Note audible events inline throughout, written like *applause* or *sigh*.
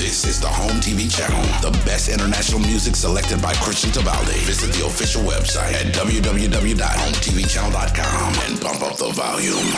This is the Home TV channel, the best international music selected by Christian Tabaldi. Visit the official website at www.hometvchannel.com and pump up the volume.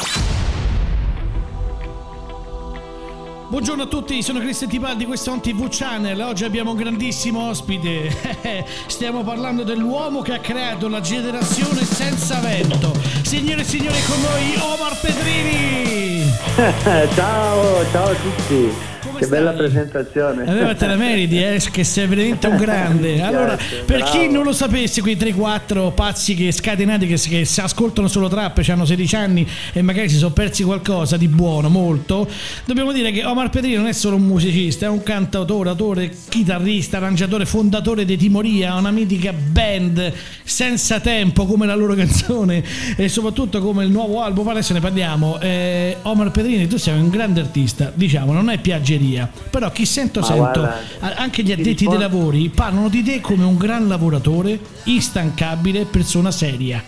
Buongiorno a tutti, sono Cristian Tipaldi, questo è un TV Channel. Oggi abbiamo un grandissimo ospite. *laughs* Stiamo parlando dell'uomo che ha creato la generazione senza vento. Signore e signori, con noi Omar Pedrini. *laughs* ciao, ciao a tutti. Che stai? bella presentazione. Allora te la meriti, eh, che sei veramente un grande. *laughs* Allora, Grazie, per chi bravo. non lo sapesse, quei 3-4 pazzi che scatenati che, che si ascoltano solo trap, hanno 16 anni e magari si sono persi qualcosa di buono, molto, dobbiamo dire che Omar Pedrini non è solo un musicista, è un cantautore, autore, chitarrista, arrangiatore, fondatore di Timoria, una mitica band senza tempo come la loro *laughs* canzone e soprattutto come il nuovo album, adesso ne parliamo. Eh, Omar Pedrini, tu sei un grande artista, diciamo, non è piaggeria, però chi sento Ma sento, guarda, anche gli ti addetti rispondo- dei lavori parlano di te come un gran lavoratore, instancabile, persona seria.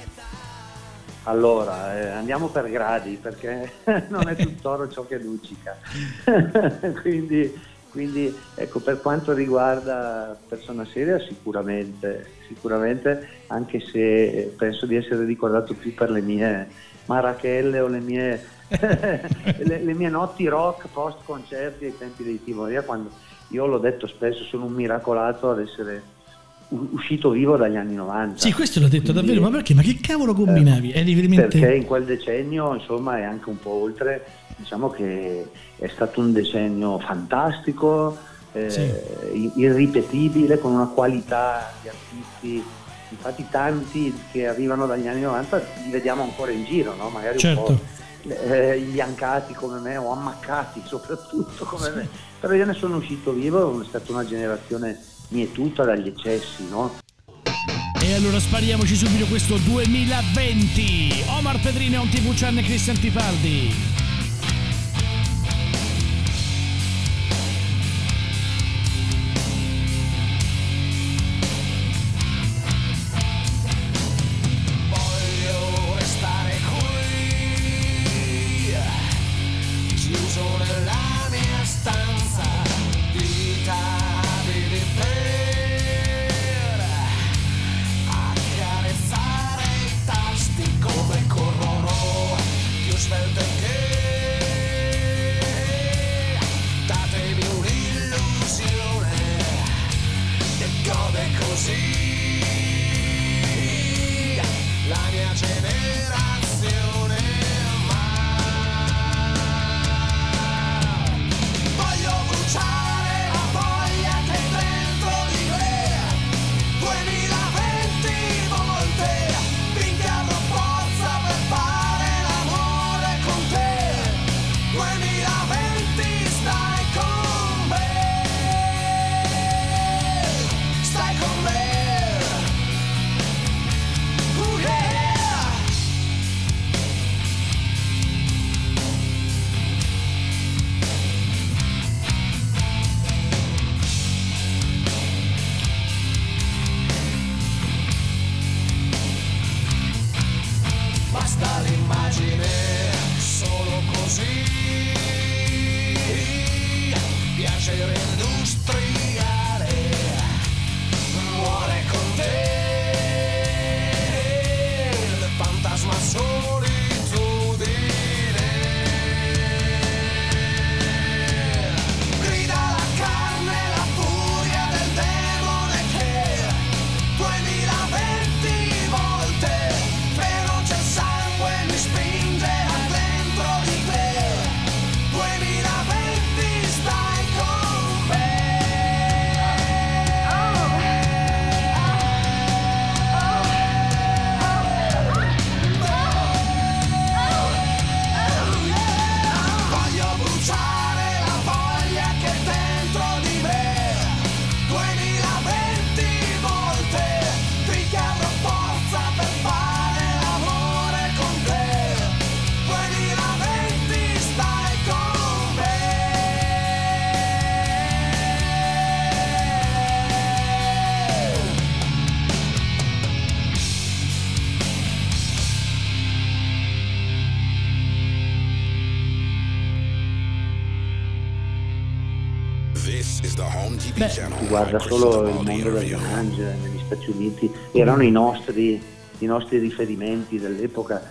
Allora, eh, andiamo per gradi perché *laughs* non è tutt'oro ciò che luccica. *laughs* quindi, quindi, ecco, per quanto riguarda persona seria, sicuramente, sicuramente, anche se penso di essere ricordato più per le mie marachelle o le mie, le, le mie notti rock post concerti ai tempi dei Timoria, quando io l'ho detto spesso, sono un miracolato ad essere uscito vivo dagli anni 90. Sì, questo l'ho detto Quindi- davvero, ma perché? Ma che cavolo combinavi? Eri veramente... perché in quel decennio, insomma, e anche un po' oltre, diciamo che è stato un decennio fantastico, eh, Sì. irripetibile, con una qualità di artisti. Infatti tanti che arrivano dagli anni 90 li vediamo ancora in giro, no? magari Certo. un po' eh, imbiancati come me o ammaccati soprattutto come me. Però io ne sono uscito vivo, è stata una generazione mietuta dagli eccessi, no? E allora spariamoci subito questo 2020. Omar Pedrini, un TV Channel Cristian Tipaldi. Guarda solo il mondo del grunge negli Stati Uniti, erano i nostri, i nostri riferimenti dell'epoca,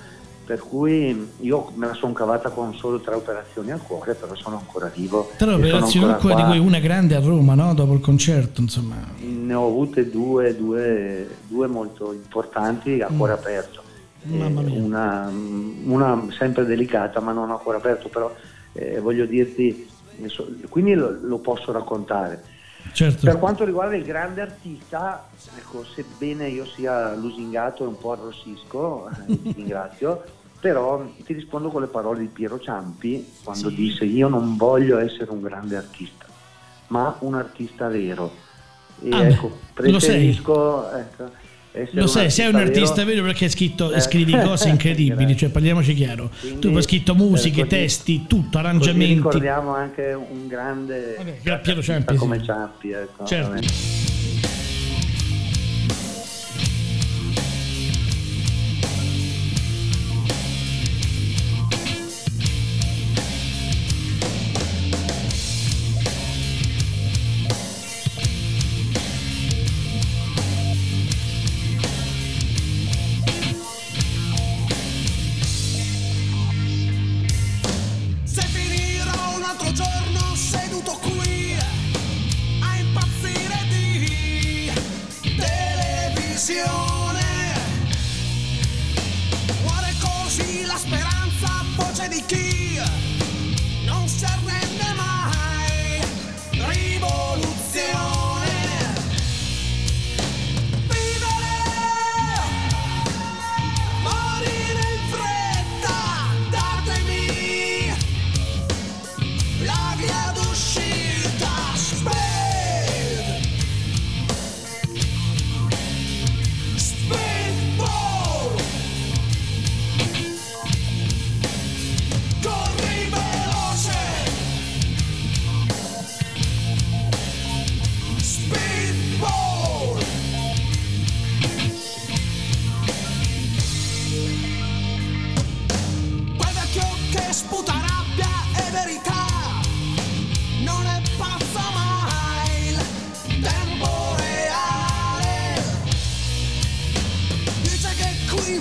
per cui io me la sono cavata con solo tre operazioni al cuore, però sono ancora vivo. Tre operazioni al ancora cuore, di cui una grande a Roma, no? Dopo il concerto, insomma. Ne ho avute due, due, due molto importanti a cuore aperto. Mm. Mamma Eh. Una, una sempre delicata, ma non a cuore aperto, però eh, voglio dirti, quindi lo, lo posso raccontare. Certo. Per quanto riguarda il grande artista, ecco, sebbene io sia lusingato e un po' arrossisco, eh, ti *laughs* ringrazio, però ti rispondo con le parole di Piero Ciampi quando Sì. disse io non voglio essere un grande artista, ma un artista vero. E Ah, ecco, preferisco ecco, Lo sai, sei un artista vero perché hai scritto, Eh. scrivi *laughs* cose incredibili, cioè parliamoci chiaro. Quindi, tu hai scritto musiche, così- testi, tutto, arrangiamenti. ricordiamo anche un grande Vabbè, Piero Ciampi, come. Ciampi. Ecco, Certo.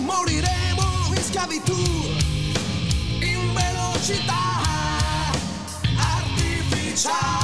Moriremo in schiavitù, in velocità artificiale.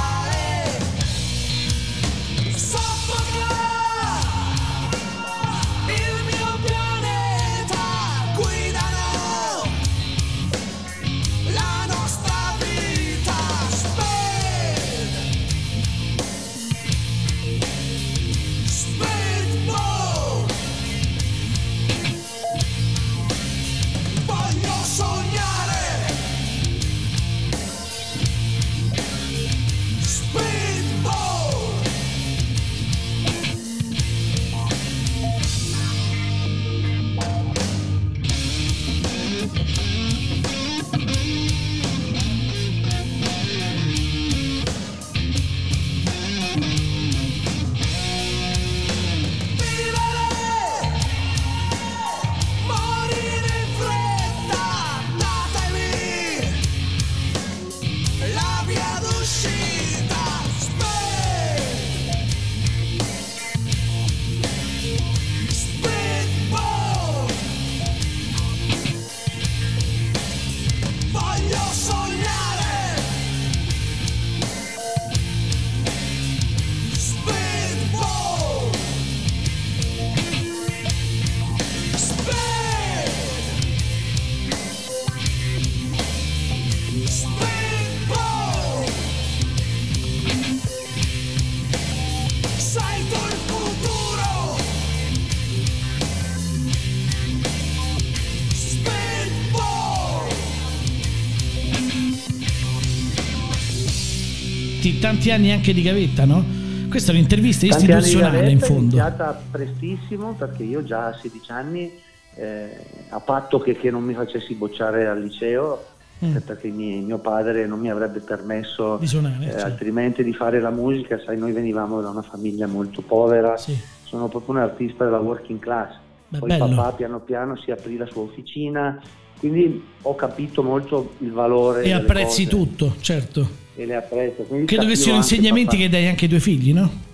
Tanti anni anche di gavetta, no? Questa è un'intervista Tanti istituzionale in gavetta, È fondo. iniziata prestissimo perché io già a 16 anni, eh, a patto che, che non mi facessi bocciare al liceo, Mm. eh, perché mi- mio padre non mi avrebbe permesso Di suonare, eh, certo. altrimenti di fare la musica, sai, noi venivamo da una famiglia molto povera, Sì. sono proprio un artista della working class. Beh, Poi bello. papà piano piano si aprì la sua officina, quindi ho capito molto il valore. E apprezzi cose. tutto, certo. E le apprezza. Quindi Credo che siano insegnamenti che dai anche ai tuoi figli, no?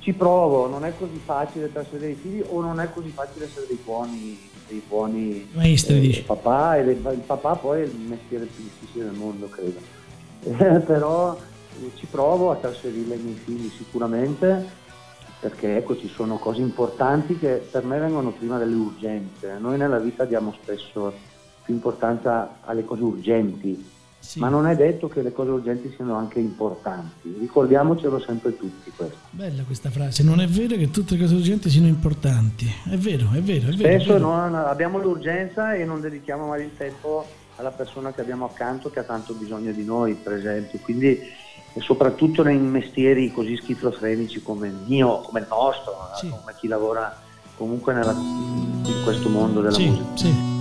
Ci provo, non è così facile trasferire i figli o non è così facile essere dei buoni, dei buoni Maestri, eh, papà e le- il papà poi è il mestiere più difficile del mondo, credo. Eh, però eh, ci provo a trasferirle ai miei figli sicuramente perché ecco ci sono cose importanti che per me vengono prima delle urgenze. Noi nella vita diamo spesso più importanza alle cose urgenti, Sì. ma non è detto che le cose urgenti siano anche importanti. Ricordiamocelo sempre tutti questo. Bella questa frase, non è vero che tutte le cose urgenti siano importanti. È vero, è vero, è vero. è Spesso vero. non- abbiamo l'urgenza e non dedichiamo mai il tempo alla persona che abbiamo accanto che ha tanto bisogno di noi, per esempio. Quindi, soprattutto nei mestieri così schizofrenici come il mio, come il nostro, Sì. come chi lavora comunque nella- in questo mondo della Sì, musica. sì.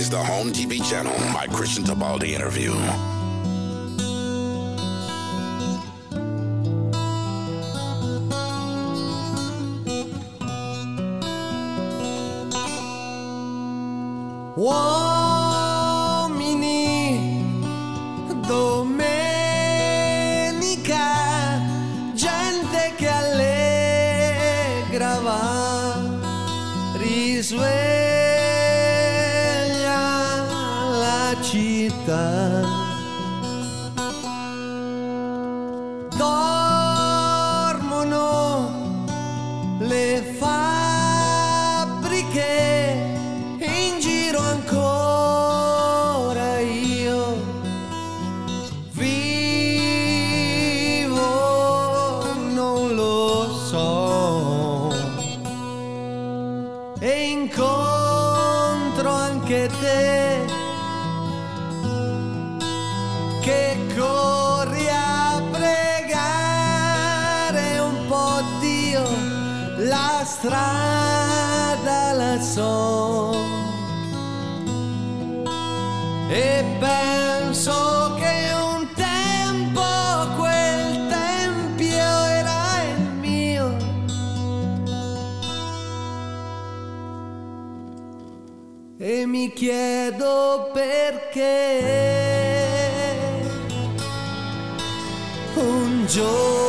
Is the Home TV channel, my Christian Tabaldi interview. Penso che un tempo quel tempio era il mio. E mi chiedo perché un giorno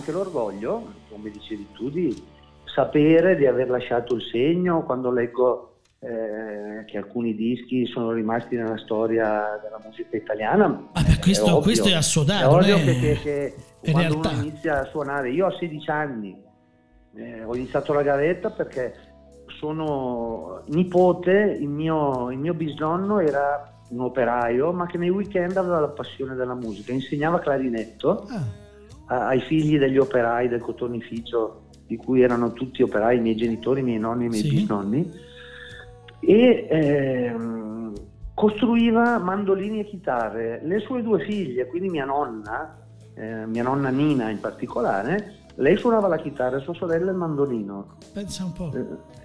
anche l'orgoglio, come dicevi tu, di sapere di aver lasciato il segno quando leggo eh, che alcuni dischi sono rimasti nella storia della musica italiana. Ah, beh, questo, è ovvio, questo è assodato. È ovvio è- che, che- che quando realtà. uno inizia a suonare, io ho 16 anni, eh, ho iniziato la gavetta perché sono nipote, il mio, il mio bisnonno era un operaio, ma che nei weekend aveva la passione della musica, insegnava clarinetto Ah, a- ai figli degli operai del cotonificio, di cui erano tutti operai, i miei genitori, i miei nonni e i miei Sì. bisnonni, e ehm, costruiva mandolini e chitarre. Le sue due figlie, quindi mia nonna, eh, mia nonna Nina in particolare, lei suonava la chitarra e sua sorella il mandolino. pensa un po'. Eh,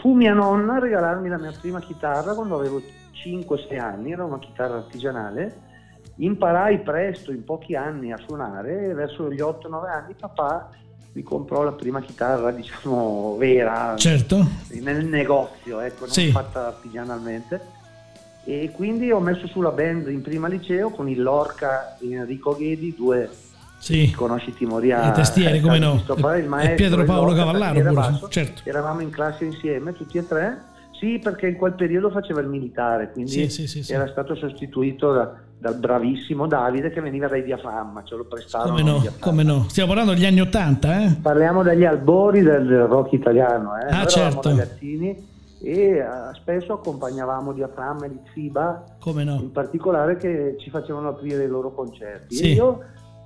Fu mia nonna a regalarmi la mia prima chitarra quando avevo 5-6 anni, era una chitarra artigianale. Imparai presto, in pochi anni, a suonare e verso gli 8-9 anni papà mi comprò la prima chitarra, diciamo, vera, Certo. nel negozio, ecco, non Sì. fatta artigianalmente. E quindi ho messo sulla band in prima liceo con il Lorca e Enrico Ghedi, due Sì. conosci Timoria, I testieri, come no. Il E maestro, Pietro il Paolo Lorca, Cavallaro pure, basso. certo. Eravamo in classe insieme, tutti e tre. Sì, perché in quel periodo faceva il militare, quindi Sì, sì, sì, era stato sostituito da- dal bravissimo Davide che veniva dai diaframma, ce lo prestarono. Come no, come no. Stiamo parlando degli anni Ottanta, eh? Parliamo degli albori del, rock italiano, eh. Ah, Noi certo. eravamo ragazzini e eh, spesso accompagnavamo diaframma e Litfiba Come no. in particolare che ci facevano aprire i loro concerti. Sì. E io,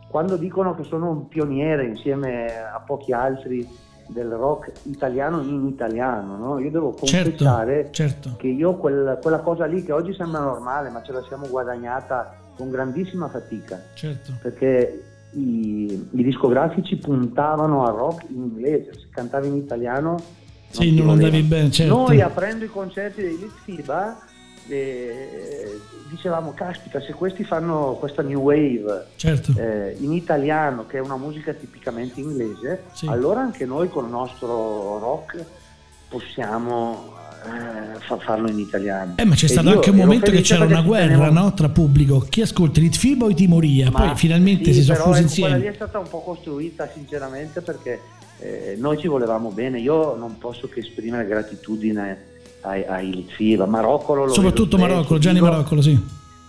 quando dicono che sono un pioniere insieme a pochi altri del rock italiano in italiano, no? io devo Certo, confessare certo. che io quel- quella cosa lì che oggi sembra normale, ma ce la siamo guadagnata con grandissima fatica, Certo. perché i, i discografici puntavano al rock in inglese, se cantavi in italiano Sì, ti non andavi bene, certo. Noi aprendo i concerti dei Litfiba eh, dicevamo, caspita, se questi fanno questa new wave Certo. eh, in italiano, che è una musica tipicamente inglese, Sì. allora anche noi con il nostro rock possiamo eh, fa- farlo in italiano. Eh, ma c'è E stato anche un momento che c'era una guerra tenevo- no? tra pubblico. Chi ascolta Litfiba o i Timoria? Ma Poi finalmente sì, si sono fusi ecco, Quella lì insieme. è stata un po' costruita sinceramente perché eh, noi ci volevamo bene. Io non posso che esprimere gratitudine ai, ai Litfiba. Maroccolo lo Soprattutto vedo spesso, Marocco, Gianni Maroccolo, sì.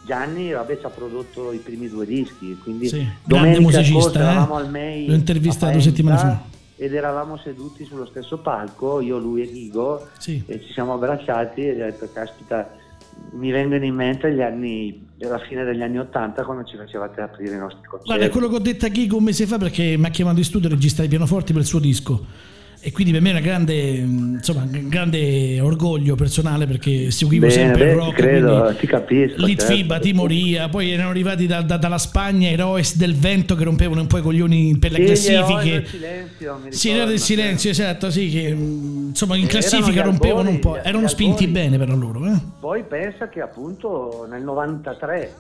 Gianni vabbè, ci ha prodotto i primi due dischi, quindi Sì, grande musicista, eh? eravamo al May L'ho intervistato a Faenza settimane fa. ed eravamo seduti sullo stesso palco, io, lui e Ghigo, Sì. e ci siamo abbracciati e ho detto caspita mi vengono in mente gli anni la fine degli anni Ottanta quando ci facevate aprire i nostri concerti. Guarda, è quello che ho detto a Ghigo un mese fa perché mi ha chiamato in studio a registrare i pianoforti per il suo disco. E quindi per me è una grande, insomma, un grande orgoglio personale perché seguivo Bene, sempre beh, il rock. credo, ti capisco, Litfiba, certo. Timoria, poi erano arrivati da- da- dalla Spagna i Roes del Vento che rompevano un po' i coglioni per le Sì, classifiche. del silenzio, mi Sì, era del sì. silenzio, esatto, sì, che mh, insomma in Eh, classifica rompevano albori, un po', erano spinti bene però loro, eh? Poi pensa che appunto nel 93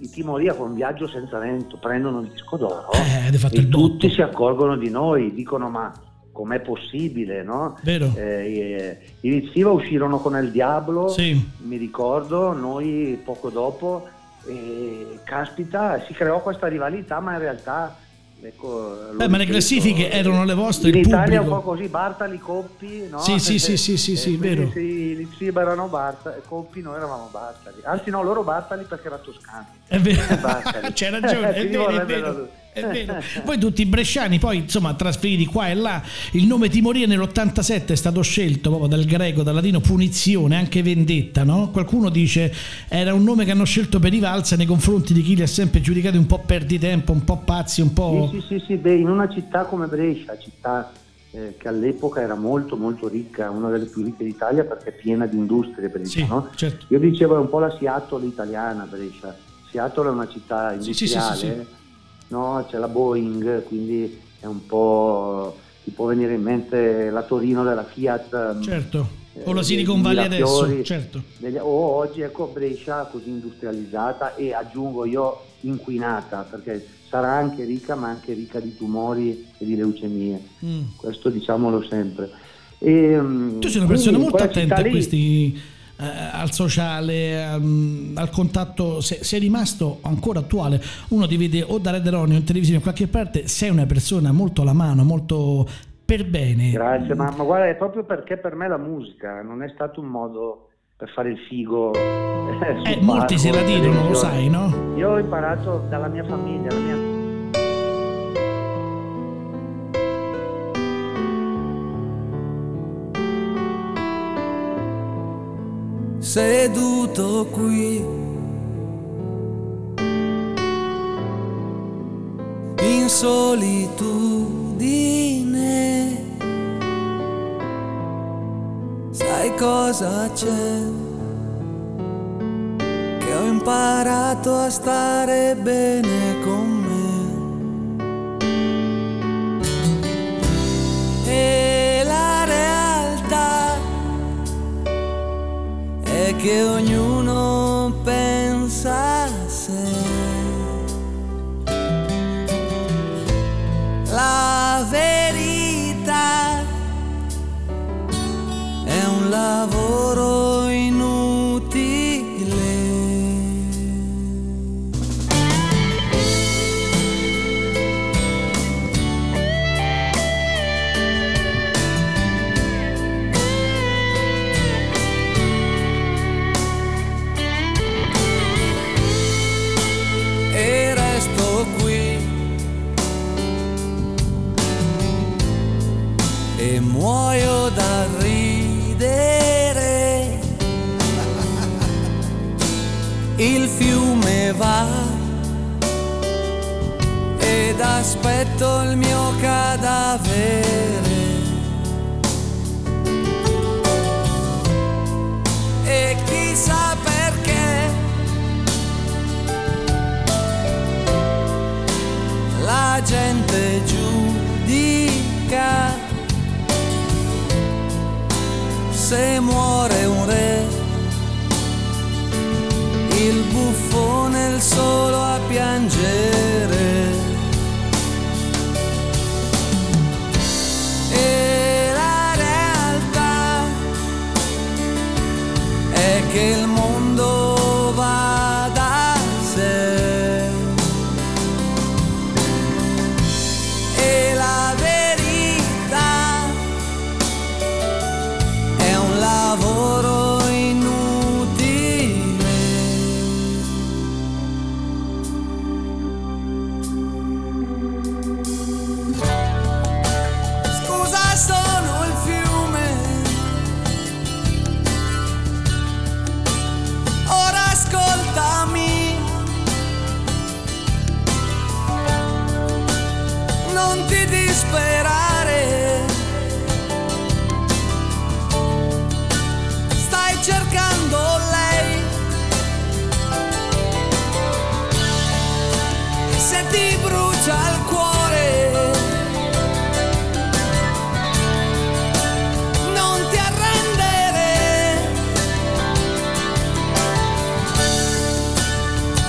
i Timoria con Viaggio senza vento prendono il disco d'oro Eh, e tutti si accorgono di noi, dicono ma com'è possibile, no? Vero? Eh, I Litfiba uscirono con El Diablo, Sì. mi ricordo, noi poco dopo, e caspita, si creò questa rivalità, ma in realtà... Ecco, lo Eh, ma le classifiche erano le vostre, in Italia è un pubblico. po' così, Bartali, Coppi, no? Sì, sì, sì, sì, sì, Eh, sì, vero. Se i Litfiba erano Bartali, Coppi, noi eravamo Bartali. Anzi no, loro Bartali perché era toscano. È vero, *laughs* c'è ragione, è Quindi vero, è vero. È vero. *laughs* Poi tutti i bresciani, poi insomma trasferiti qua e là, il nome Timoria nell'87 è stato scelto proprio dal greco, dal latino punizione, anche vendetta, no? Qualcuno dice era un nome che hanno scelto per rivalsa nei confronti di chi li ha sempre giudicati un po' perditempo, un po' pazzi, un po'... Sì, sì, sì, sì, beh, in una città come Brescia, città eh, che all'epoca era molto molto ricca, una delle più ricche d'Italia perché è piena di industrie Brescia, Sì, no? certo. Io dicevo è un po' la Seattle italiana Brescia. Seattle è una città Sì, sì, sì, industriale, sì, sì. No? c'è la Boeing, quindi è un po' ti può venire in mente la Torino della Fiat. Certo, o eh, la Silicon Valley adesso, certo. o oggi ecco Brescia così industrializzata e aggiungo io inquinata perché sarà anche ricca ma anche ricca di tumori e di leucemie Mm. questo diciamolo sempre e, mm, Tu sei una persona molto attenta città a lì- questi, eh, al sociale, um, al contatto, se, sei rimasto ancora attuale, uno ti vede o da Red Ronnie o in televisione in qualche parte, sei una persona molto alla mano, molto per bene. Grazie, ma, ma guarda, è proprio perché per me la musica non è stato un modo per fare il figo. Eh, eh molti se la dicono, lo sai, no? Io ho imparato dalla mia famiglia, la mia seduto qui. In solitudine, sai cosa c'è? Che ho imparato a stare bene con me. Che ognuno ed aspetto il mio cadavere. E chissà perché la gente giudica se muore un re,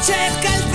Cerca il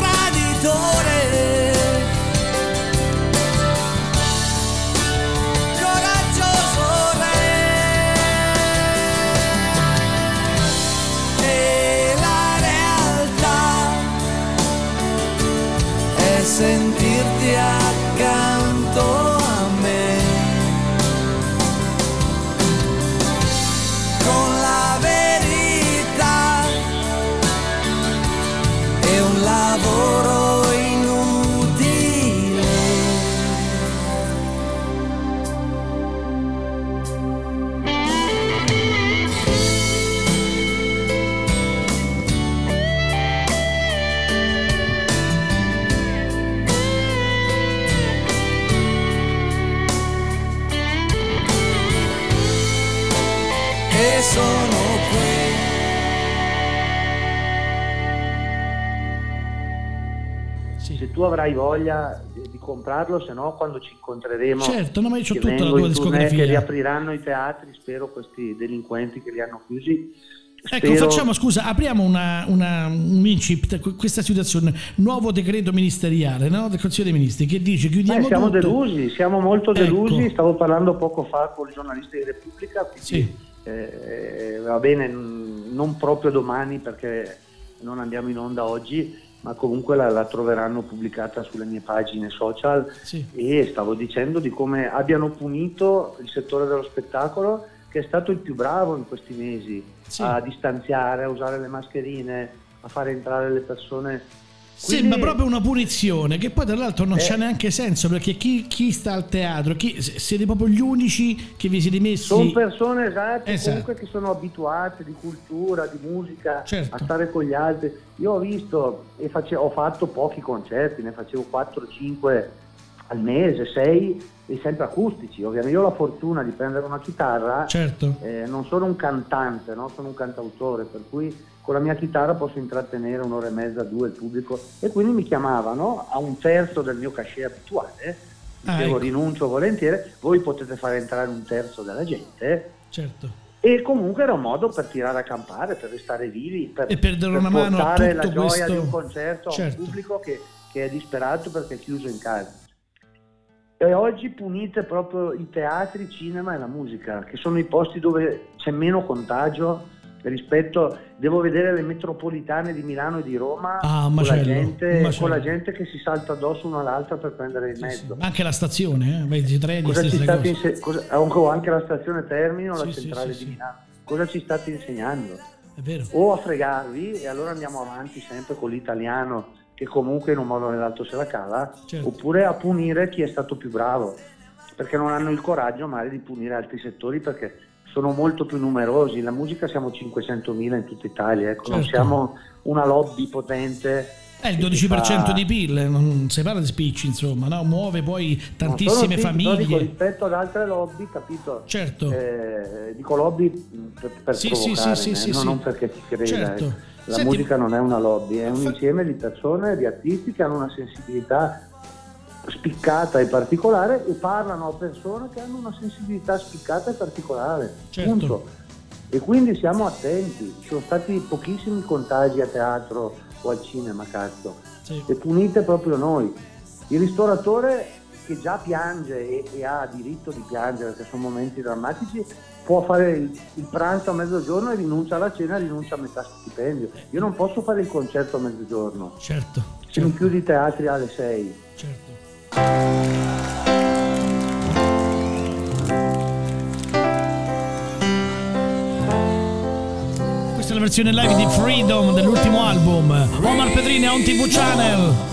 tu avrai voglia di, comprarlo, se no quando ci incontreremo Certo, no, ma io che tutta la tua discografia. che riapriranno i teatri, spero questi delinquenti che li hanno chiusi. Ecco, Spero- facciamo scusa, apriamo una, una, un incipit, que- questa situazione, nuovo decreto ministeriale no? del Consiglio dei Ministri che dice Eh, chiudiamo siamo tutto. delusi, siamo molto delusi, Ecco. stavo parlando poco fa con il giornalista di Repubblica, quindi Sì. eh, va bene, non proprio domani perché non andiamo in onda oggi, ma comunque la, la troveranno pubblicata sulle mie pagine social Sì. e stavo dicendo di come abbiano punito il settore dello spettacolo che è stato il più bravo in questi mesi Sì. a distanziare, a usare le mascherine, a fare entrare le persone. Sembra Quindi- proprio una punizione che poi tra l'altro non Eh. c'ha neanche senso perché chi, chi sta al teatro, chi, siete proprio gli unici che vi siete messi... Sono persone esatte, Esatto. comunque che sono abituate di cultura, di musica, Certo. a stare con gli altri. Io ho visto e face- ho fatto pochi concerti, ne facevo 4-5 al mese, 6 e sempre acustici. Ovviamente io ho la fortuna di prendere una chitarra, Certo. eh, non sono un cantante, no? sono un cantautore, per cui con la mia chitarra posso intrattenere un'ora e mezza, due il pubblico e quindi mi chiamavano a un terzo del mio cachet abituale. Ah, Dicevo ecco. rinuncio volentieri, voi potete fare entrare un terzo della gente Certo. e comunque era un modo per tirare a campare, per restare vivi, per, E per dare una mano a portare la tutto gioia questo- di un concerto a Certo. un pubblico che, che è disperato perché è chiuso in casa. E oggi punite proprio i teatri, il cinema e la musica, che sono i posti dove c'è meno contagio rispetto, devo vedere le metropolitane di Milano e di Roma Ah, con, la gente, con la gente che si salta addosso una all'altra per prendere il Sì, sì. mezzo. Anche la stazione, eh? Vedi, i treni, Cosa ci state inse- cosa- ho anche la stazione Termino, la Sì, sì, centrale di. Milano. Cosa ci state insegnando? O a fregarvi e allora andiamo avanti sempre con l'italiano che comunque in un modo o nell'altro se la cava, Certo. oppure a punire chi è stato più bravo, perché non hanno il coraggio magari di punire altri settori perché sono molto più numerosi. La musica siamo 500.000 in tutta Italia, ecco, non Certo. siamo una lobby potente. È il che 12% fa- di PIL, non si parla di spicci, insomma, no? muove poi No, tantissime sì, però dico, famiglie. rispetto ad altre lobby, capito? Certo. Eh, dico lobby per, per Sì, sì, provocare, sì, eh, sì, non, sì. non perché ci creda. Certo. eh. La Senti- musica non è una lobby, è un Fa- insieme di persone, di artisti che hanno una sensibilità spiccata e particolare e parlano a persone che hanno una sensibilità spiccata e particolare. Certo. E quindi siamo attenti. Ci sono stati pochissimi contagi a teatro o al cinema, cazzo Sì. e punite proprio noi. Il ristoratore che già piange e, e ha diritto di piangere perché sono momenti drammatici può fare il, il pranzo a mezzogiorno e rinuncia alla cena rinuncia a metà stipendio. Io non posso fare il concerto a mezzogiorno, Certo, se mi certo, chiudi i teatri alle 6. certo. Questa è la versione live di Freedom dell'ultimo album. Omar Pedrini a un TV Channel.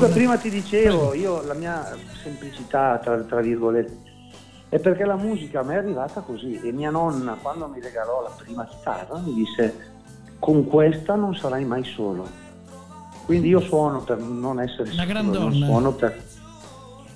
Comunque prima ti dicevo, io la mia semplicità, tra, tra virgolette, è perché la musica a me è arrivata così e mia nonna quando mi regalò la prima chitarra mi disse con questa non sarai mai solo. Quindi io suono per non essere Una solo, non suono per...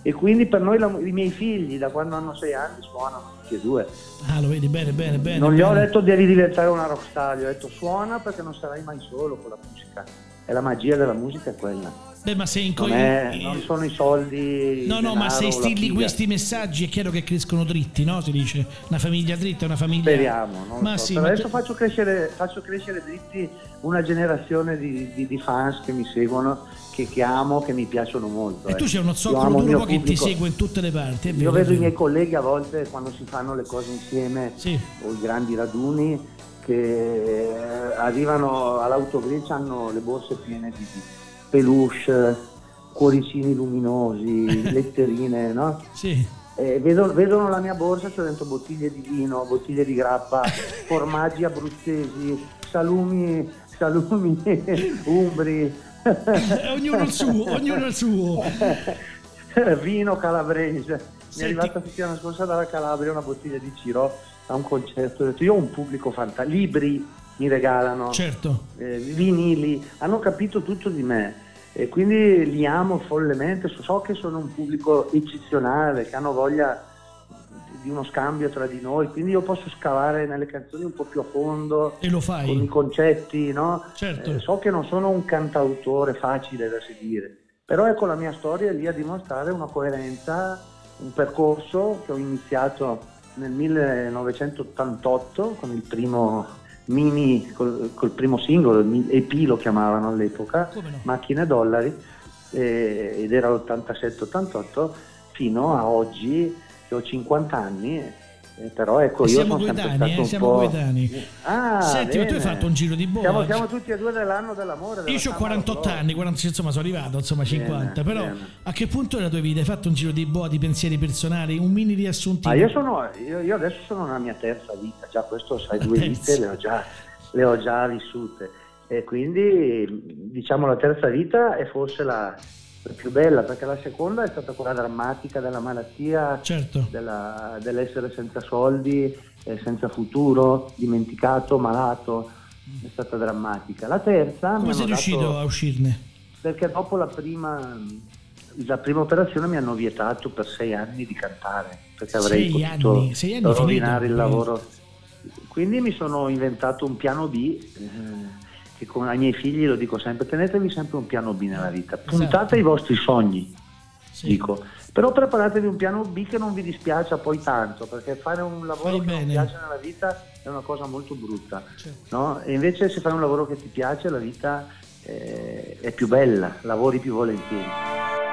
E quindi per noi la- i miei figli da quando hanno sei anni suonano tutti e due. Ah, lo vedi bene, bene, bene. non gli ho bene. detto devi diventare una rockstar, gli ho detto suona perché non sarai mai solo con la musica. E la magia della musica è quella. Beh, ma se in Non, è- non sono i soldi. No, no, ma se figa. questi messaggi è chiaro che crescono dritti, no? Si dice una famiglia dritta è una famiglia. Speriamo, non Ma so. sì, ma adesso faccio crescere, faccio crescere dritti una generazione di, di- di fans che mi seguono, che, che amo, che mi piacciono molto. E tu eh. c'è uno zoccolo duro che ti segue in tutte le parti. Vero, Io vedo i miei colleghi a volte quando si fanno le cose insieme Sì. o i grandi raduni che eh, arrivano all'autogrill hanno le borse piene di di peluche, cuoricini luminosi, *laughs* letterine, no? Sì. Eh, vedono, vedono la mia borsa, c'è dentro bottiglie di vino, bottiglie di grappa, *laughs* formaggi abruzzesi, salumi, salumi *laughs* umbri, Eh, ognuno il suo, ognuno il suo. vino calabrese. Mi è arrivata la settimana scorsa dalla Calabria una bottiglia di Ciro a un concerto. Ho detto, io ho un pubblico fantastico, libri mi regalano, Certo. eh, vinili, hanno capito tutto di me e quindi li amo follemente, so- so che sono un pubblico eccezionale, che hanno voglia di uno scambio tra di noi, quindi io posso scavare nelle canzoni un po' più a fondo E lo con i fai. concetti, no? Certo. Eh, so che non sono un cantautore facile da seguire, però ecco la mia storia è lì a dimostrare una coerenza, un percorso che ho iniziato nel 1988 con il primo mini, col, col primo singolo, EP lo chiamavano all'epoca, Come no? Macchine Dollari, eh, ed era l'87-88, fino a oggi che ho 50 anni, eh, però ecco E io siamo stato eh, siamo po'... coetanei. Ah, Senti, ma tu hai bene. fatto un giro di boa. Siamo, siamo tutti e due dell'anno dell'amore. della Io ho Camera 48 Flora. anni, 40, insomma sono arrivato, insomma 50, Bene, però bene. a che punto della tua vita hai fatto un giro di boa di pensieri personali, un mini riassuntino? Ma io, sono, io, io adesso sono nella mia terza vita, già questo sai, due terza. vite le ho, già, le ho già vissute. E quindi diciamo la terza vita è forse la, la più bella, perché la seconda è stata quella drammatica della malattia, Certo. della- dell'essere senza soldi, senza futuro, dimenticato, malato, è stata drammatica. La terza Come sei riuscito dato- a uscirne? perché dopo la prima, la prima operazione mi hanno vietato per sei anni di cantare, perché avrei Sei potuto anni, sei anni rovinare finito. il lavoro. Quindi mi sono inventato un piano B, eh, che con ai miei figli lo dico sempre, tenetevi sempre un piano B nella vita, puntate Esatto. ai vostri sogni, Sì. dico. Però preparatevi un piano B che non vi dispiaccia poi tanto, perché fare un lavoro che non piace nella vita è una cosa molto brutta. Certo. No? E invece se fai un lavoro che ti piace la vita eh, è più bella, lavori più volentieri.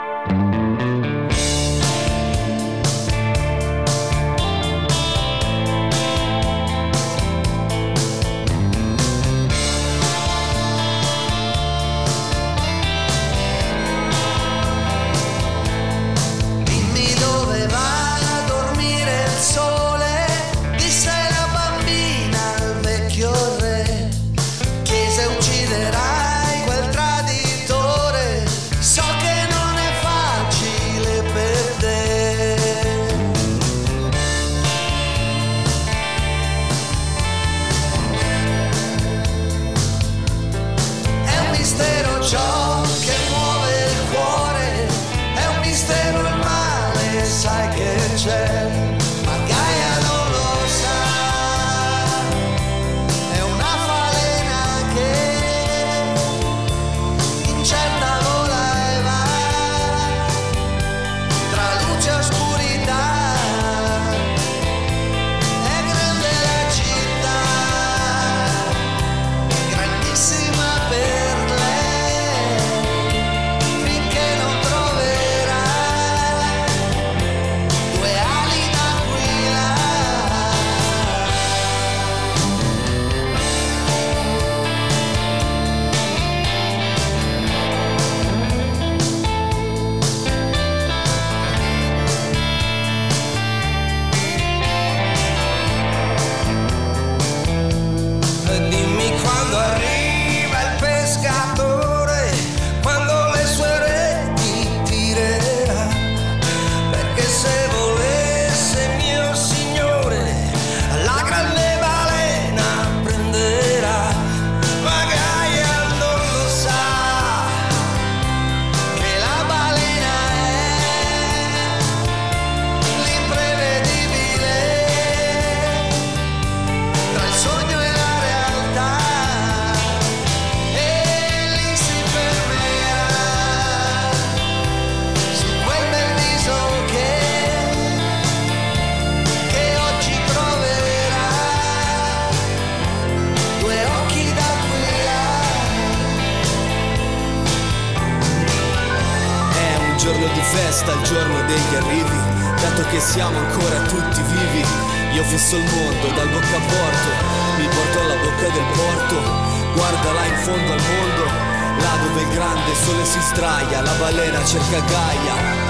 Di festa il giorno degli arrivi, dato che siamo ancora tutti vivi. Io fisso il mondo dal bocca a porto, mi porto alla bocca del porto, guarda là in fondo al mondo, là dove il grande sole si straglia, la balena cerca Gaia.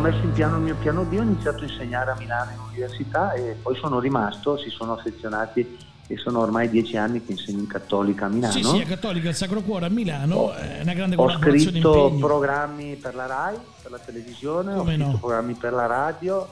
Messo in piano il mio piano B, ho iniziato a insegnare a Milano in università e poi sono rimasto, si sono affezionati e sono ormai dieci anni che insegno in cattolica a Milano. Sì, sì, è cattolica il Sacro Cuore a Milano, Ho- è una grande Ho collaborazione scritto impegno. programmi per la RAI, per la televisione, Come ho scritto no? programmi per la radio,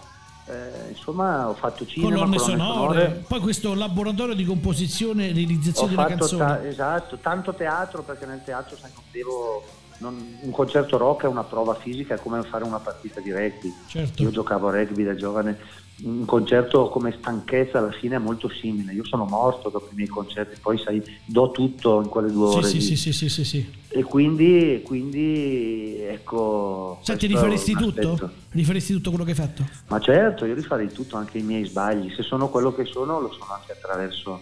eh, insomma ho fatto cinema, colonne colonne sonore, poi questo laboratorio di composizione e Ho realizzazione una fatto canzone. ta- esatto, tanto teatro perché nel teatro sai, non devo, non- un concerto rock è una prova fisica, è come fare una partita di rugby. Certo. Io giocavo a rugby da giovane, un concerto come stanchezza alla fine è molto simile. Io sono morto dopo i miei concerti, poi sai, do tutto in quelle due Sì, ore. sì, lì. sì, sì, sì, sì, sì. E quindi, quindi ecco. Senti, questo è rifaresti tutto? Rifaresti tutto quello che hai fatto? Ma certo, io rifarei tutto, anche i miei sbagli. Se sono quello che sono, lo sono anche attraverso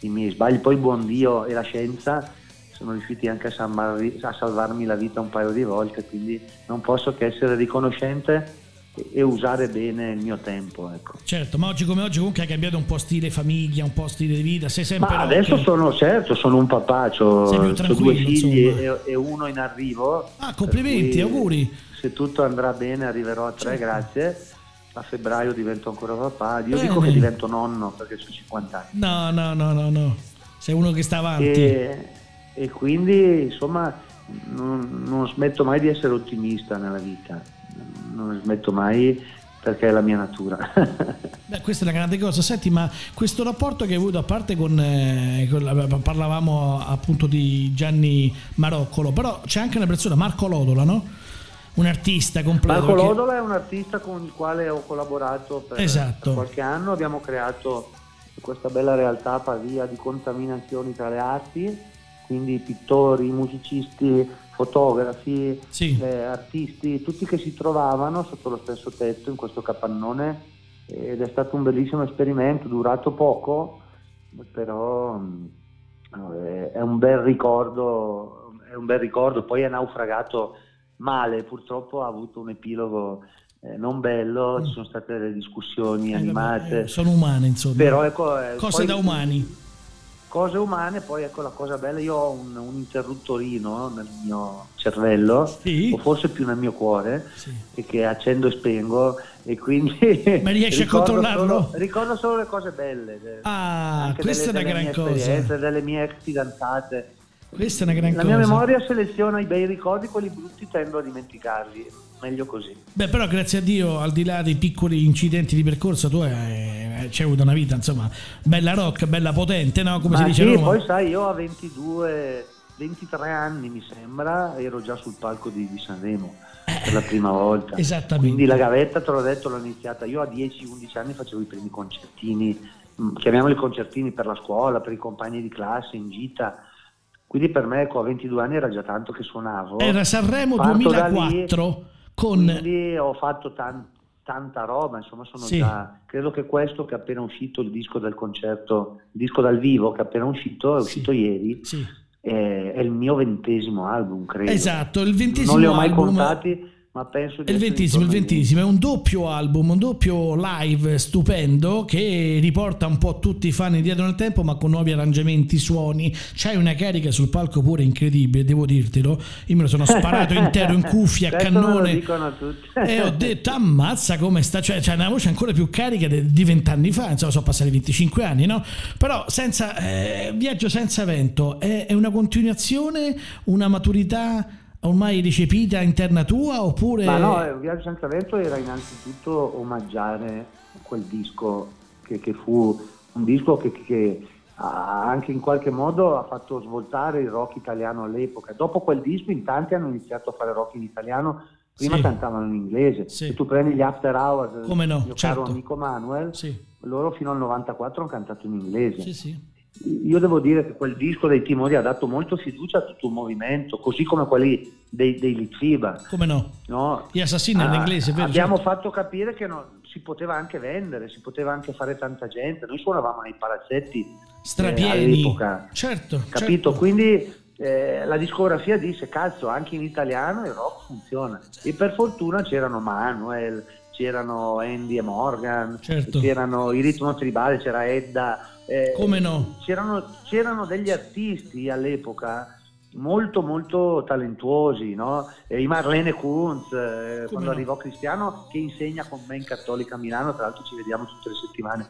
i miei sbagli. Poi buon Dio e la scienza sono riusciti anche a, salvarmi, a salvarmi la vita un paio di volte, quindi non posso che essere riconoscente e, usare bene il mio tempo. Ecco. Certo, ma oggi come oggi comunque hai cambiato un po' stile famiglia, un po' stile di vita, sei sempre Ma adesso rock. sono certo, sono un papà, ho due figli e, e uno in arrivo. Ah, complimenti, auguri. Se tutto andrà bene arriverò a tre, Certo. grazie. A febbraio divento ancora papà. Io Bene. dico che divento nonno perché ho 50 anni. No, no, no, no, no. Sei uno che sta avanti. E, e quindi insomma non, non smetto mai di essere ottimista nella vita, non smetto mai perché è la mia natura. *laughs* Beh, questa è una grande cosa. Senti, ma questo rapporto che hai avuto, a parte con, eh, con la- parlavamo appunto di Gianni Maroccolo, però c'è anche una persona, Marco Lodola, no? Un artista completo. Marco Lodola è un artista con il quale ho collaborato per, Esatto. per qualche anno, abbiamo creato questa bella realtà Pavia di contaminazioni tra le arti, quindi pittori, musicisti, fotografi, Sì. eh, artisti, tutti che si trovavano sotto lo stesso tetto in questo capannone ed è stato un bellissimo esperimento, durato poco, però eh, è un bel ricordo, è un bel ricordo, poi è naufragato male, purtroppo ha avuto un epilogo eh, non bello, ci sono state delle discussioni Eh, animate, eh, sono umane, insomma. però ecco... eh, Cose poi- da umani. Cose umane, poi ecco la cosa bella, io ho un, un interruttorino nel mio cervello, Sì. o forse più nel mio cuore, Sì. che accendo e spengo e quindi... *laughs* Ma riesci a controllarlo? Solo, ricordo solo le cose belle. Ah, questa delle, è una gran mie cosa. delle mie ex fidanzate. Questa è una gran La cosa. mia memoria seleziona i bei ricordi, quelli brutti tendo a dimenticarli, meglio così. Beh, però grazie a Dio, al di là dei piccoli incidenti di percorso, tu hai, c'hai avuto una vita, insomma, bella rock, bella potente, no? Come Ma si dice sì, a Roma. poi sai, io a 22, 23 anni mi sembra, ero già sul palco di, di Sanremo per la prima volta. Esattamente. Quindi la gavetta, te l'ho detto, l'ho iniziata. Io a 10-11 anni facevo i primi concertini, mm, chiamiamoli concertini per la scuola, per i compagni di classe, in gita. Quindi per me, ecco, a 22 anni era già tanto che suonavo. Era Sanremo Parto da lì, 2004 con... Quindi ho fatto tan- tanta roba, insomma sono Sì. già... Credo che questo che è appena uscito, il disco del concerto, il disco dal vivo che è appena uscito, è Sì. uscito ieri, Sì. è, è il mio ventesimo album, credo. Esatto, il ventesimo Non li ho mai album- contati, ma penso di il ventesimo, il ventesimo, è un doppio album, un doppio live stupendo che riporta un po' tutti i fan indietro nel tempo ma con nuovi arrangiamenti, suoni. C'hai una carica sul palco pure incredibile, devo dirtelo. Io me lo sono *laughs* sparato intero in cuffia, a cannone. E ho detto, ammazza come sta, cioè c'è una voce ancora più carica de- di vent'anni fa, insomma sono passati 25 anni, no? Però senza, eh, Viaggio senza vento è, è una continuazione, una maturità ormai recepita interna tua oppure... Ma no, eh, Viaggio senza vento era innanzitutto omaggiare quel disco che, che fu un disco che, che- anche in qualche modo ha fatto svoltare il rock italiano all'epoca. Dopo quel disco in tanti hanno iniziato a fare rock in italiano, prima Sì. cantavano in inglese. Sì. Se tu prendi gli After Hours Come no, mio certo. caro amico Manuel, Sì, loro fino al 94 hanno cantato in inglese. sì, sì. Io devo dire che quel disco dei Timori ha dato molto fiducia a tutto un movimento, così come quelli dei, dei Litfiba. Come no? No? Gli assassini in Ah, inglese, vero? Abbiamo Certo. fatto capire che no- si poteva anche vendere, si poteva anche fare tanta gente. Noi suonavamo nei palazzetti eh, Strapieni. all'epoca. Certo, Capito? certo. Quindi eh, la discografia disse cazzo, anche in italiano il rock funziona. E per fortuna c'erano Manuel, c'erano Andy e Morgan, Certo. c'erano i ritmo tribali, c'era Edda. eh, Come no? C'erano, c'erano degli artisti all'epoca molto molto talentuosi, no? Eh, I Marlene Kunz, eh, quando no? arrivò Cristiano, che insegna con me in Cattolica a Milano, tra l'altro ci vediamo tutte le settimane.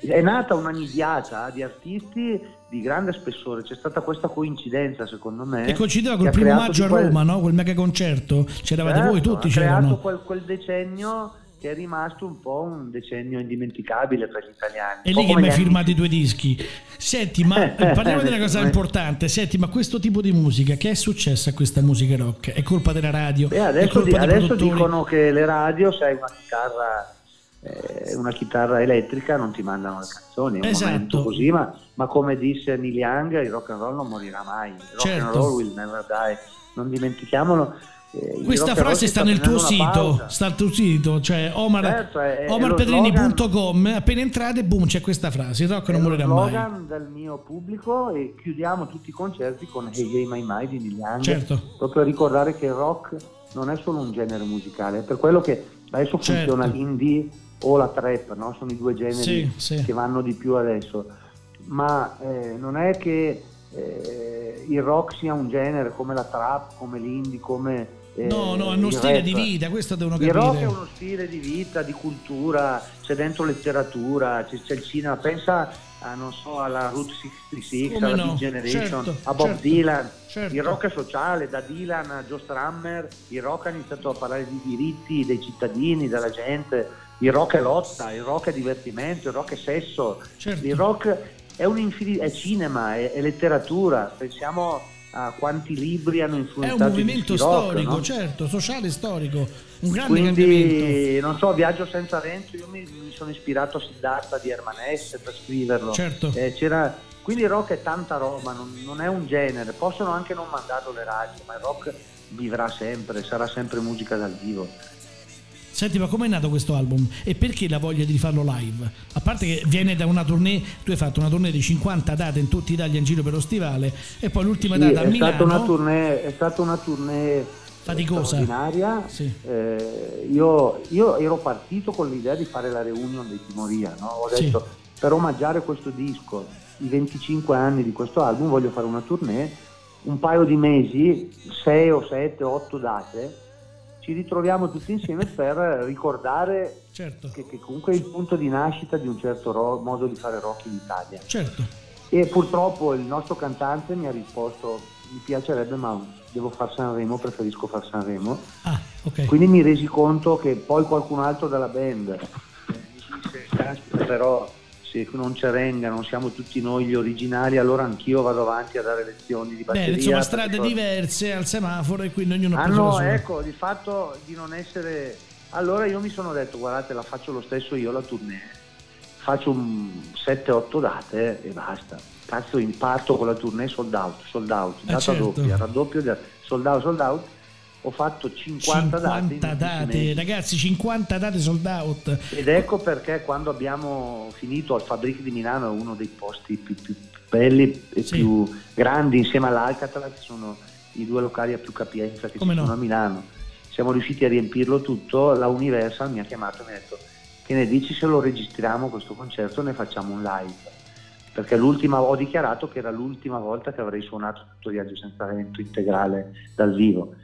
È nata una nidiata di artisti di grande spessore, c'è stata questa coincidenza secondo me. Che coincideva col primo maggio a quel- Roma, no? Quel mega concerto. C'eravate voi Certo, tutti, ha creato c'erano. quel, quel decennio che è rimasto un po' un decennio indimenticabile per gli italiani. Po' lì che mi hai firmato i tuoi dischi. Senti, ma eh, *laughs* parliamo di una cosa importante. Senti, ma questo tipo di musica, che è successo a questa musica rock? È colpa della radio? Beh, adesso, di- adesso dicono che le radio, se hai una chitarra, eh, una chitarra elettrica, non ti mandano le canzoni. È un Esatto. momento così, ma, ma come disse Neil Young, il rock and roll non morirà mai. Il rock Certo. and roll will never die. Non dimentichiamolo. eh, Questa frase si sta nel tuo sito, sta al tuo sito, cioè Omar, Certo, è- omarpedrini.com, appena entrate, boom, c'è questa frase, il rock non morirà mai. slogan del mio pubblico e chiudiamo tutti i concerti con Hey Hey My My di Neil Young. Certo. Proprio a ricordare che il rock non è solo un genere musicale, è per quello che adesso Certo. funziona l'indie o la trap, no? sono i due generi Sì, sì. che vanno di più adesso. Ma eh, non è che eh, il rock sia un genere come la trap, come l'indie, come... eh, No, no, è uno il stile rap. di vita, questo devono Il rock è capire. uno stile di vita, di cultura, c'è dentro letteratura, c'è, c'è il cinema, pensa a, non so, alla Route 66, Come alla no, Big Generation, certo, a Bob certo, Dylan. certo. Il rock è sociale, da Dylan a Joe Strummer, il rock ha iniziato a parlare di diritti dei cittadini, della gente, il rock è lotta, il rock è divertimento, il rock è sesso, Certo. il rock è, un è cinema, è, è letteratura, pensiamo a quanti libri hanno È influenzato un i movimento dischi rock, storico, no? certo, sociale storico, un grande cambiamento. Quindi, non so, Viaggio senza vento, io mi, mi sono ispirato a Siddhartha di Herman Hesse per scriverlo. Certo. Eh, c'era- quindi il rock è tanta roba, non, non è un genere, possono anche non mandarlo le radio, ma il rock vivrà sempre, sarà sempre musica dal vivo. Senti, ma com'è nato questo album? E perché la voglia di farlo live? A parte che viene da una tournée, tu hai fatto una tournée di 50 date in tutta Italia in giro per lo stivale e poi l'ultima Sì, data a è, stata una Milano. tournée, è stata una tournée Faticosa. straordinaria. Sì. Eh, io, io ero partito con l'idea di fare la reunion dei Timoria, no? ho Sì. detto per omaggiare questo disco, i 25 anni di questo album, voglio fare una tournée, un paio di mesi, 6 o 7 o 8 date, ci ritroviamo tutti insieme per ricordare Certo, che, che comunque è il punto di nascita di un certo ro- modo di fare rock in Italia. certo. E purtroppo il nostro cantante mi ha risposto: Mi piacerebbe, ma devo far Sanremo, preferisco far Sanremo. Ah, ok. Quindi mi resi conto che poi qualcun altro della band eh, mi disse: Caspita, però se non Cerenga, non siamo tutti noi gli originali, allora anch'io vado avanti a dare lezioni di batteria. Beh, insomma, strade perché diverse al semaforo e quindi ognuno hanno, sua. ecco, di fatto di non essere... Allora io mi sono detto, guardate, la faccio lo stesso io la tournée, faccio un 7-8 date e basta. Cazzo, imparto con la tournée sold out, sold out, Eh, data certo. doppia, raddoppio, sold out, sold out. Ho fatto 50, date. in 50 11 date, mesi. ragazzi, 50 date sold out. Ed ecco perché quando abbiamo finito al Fabric di Milano, è uno dei posti più, più belli e Sì. più grandi insieme all'Alcatraz, sono i due locali a più capienza che Come ci no? sono a Milano. Siamo riusciti a riempirlo tutto, la Universal mi ha chiamato e mi ha detto che ne dici se lo registriamo questo concerto e ne facciamo un live. Perché l'ultima ho dichiarato che era l'ultima volta che avrei suonato tutto Viaggio senza vento integrale dal vivo.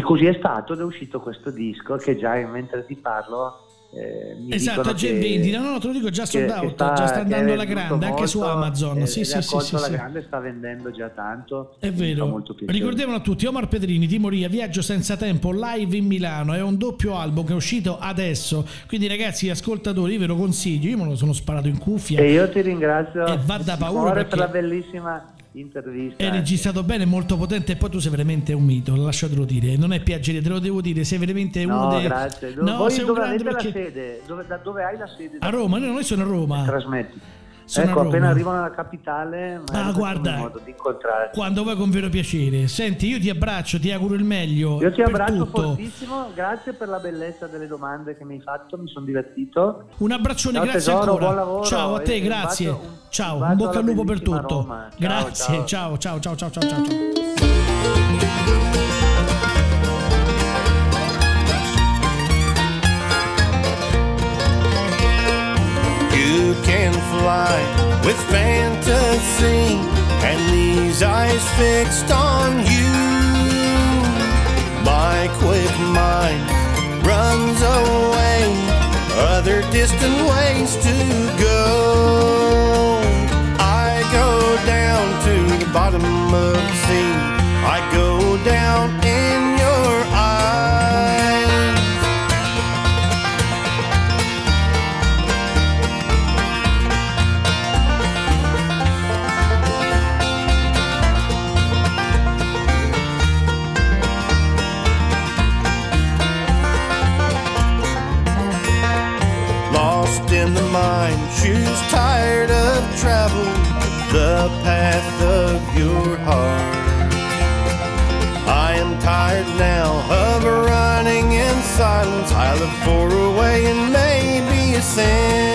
E così è stato ed è uscito questo disco che già mentre ti parlo eh, mi Esatto, già in vendita. No, no, te lo dico già sold out, sta- già sta andando alla grande, anche su molto, Amazon. eh, Sì, sì, sì, sì, alla sì. grande sta vendendo già tanto. È vero. molto. Ricordiamolo a tutti, Omar Pedrini, Timoria, Viaggio senza tempo, live in Milano, è un doppio album che è uscito adesso. Quindi ragazzi, ascoltatori, io ve lo consiglio, io me lo sono sparato in cuffia. E io ti ringrazio E va da di paura perché- per la bellissima intervista. È registrato bene, molto potente e poi tu sei veramente un mito, lasciatelo dire, non è piacere, te lo devo dire, sei veramente uno No, dei... grazie. No, Voi sei un dove grande avete perché... la sede? Dove, da dove hai la sede? A Roma, noi, noi sono a Roma. Trasmetti. Sono ecco, appena arrivo nella capitale, Ah, guarda. Quando vuoi con vero piacere. Senti, io ti abbraccio, ti auguro il meglio. Io ti abbraccio tutto. fortissimo, grazie per la bellezza delle domande che mi hai fatto, mi sono divertito. Un abbraccione, Ciao, grazie tesoro, ancora. buon lavoro ciao a e te, un grazie. un ciao, un bocca al alla lupo per tutto. Ciao, grazie, ciao. ciao, ciao, ciao, ciao, ciao, ciao. Fly with fantasy and these eyes fixed on you. My quick mind runs away, other distant ways to go. I go down to the bottom of the sea. I go down silence. I look for a way and maybe a sense.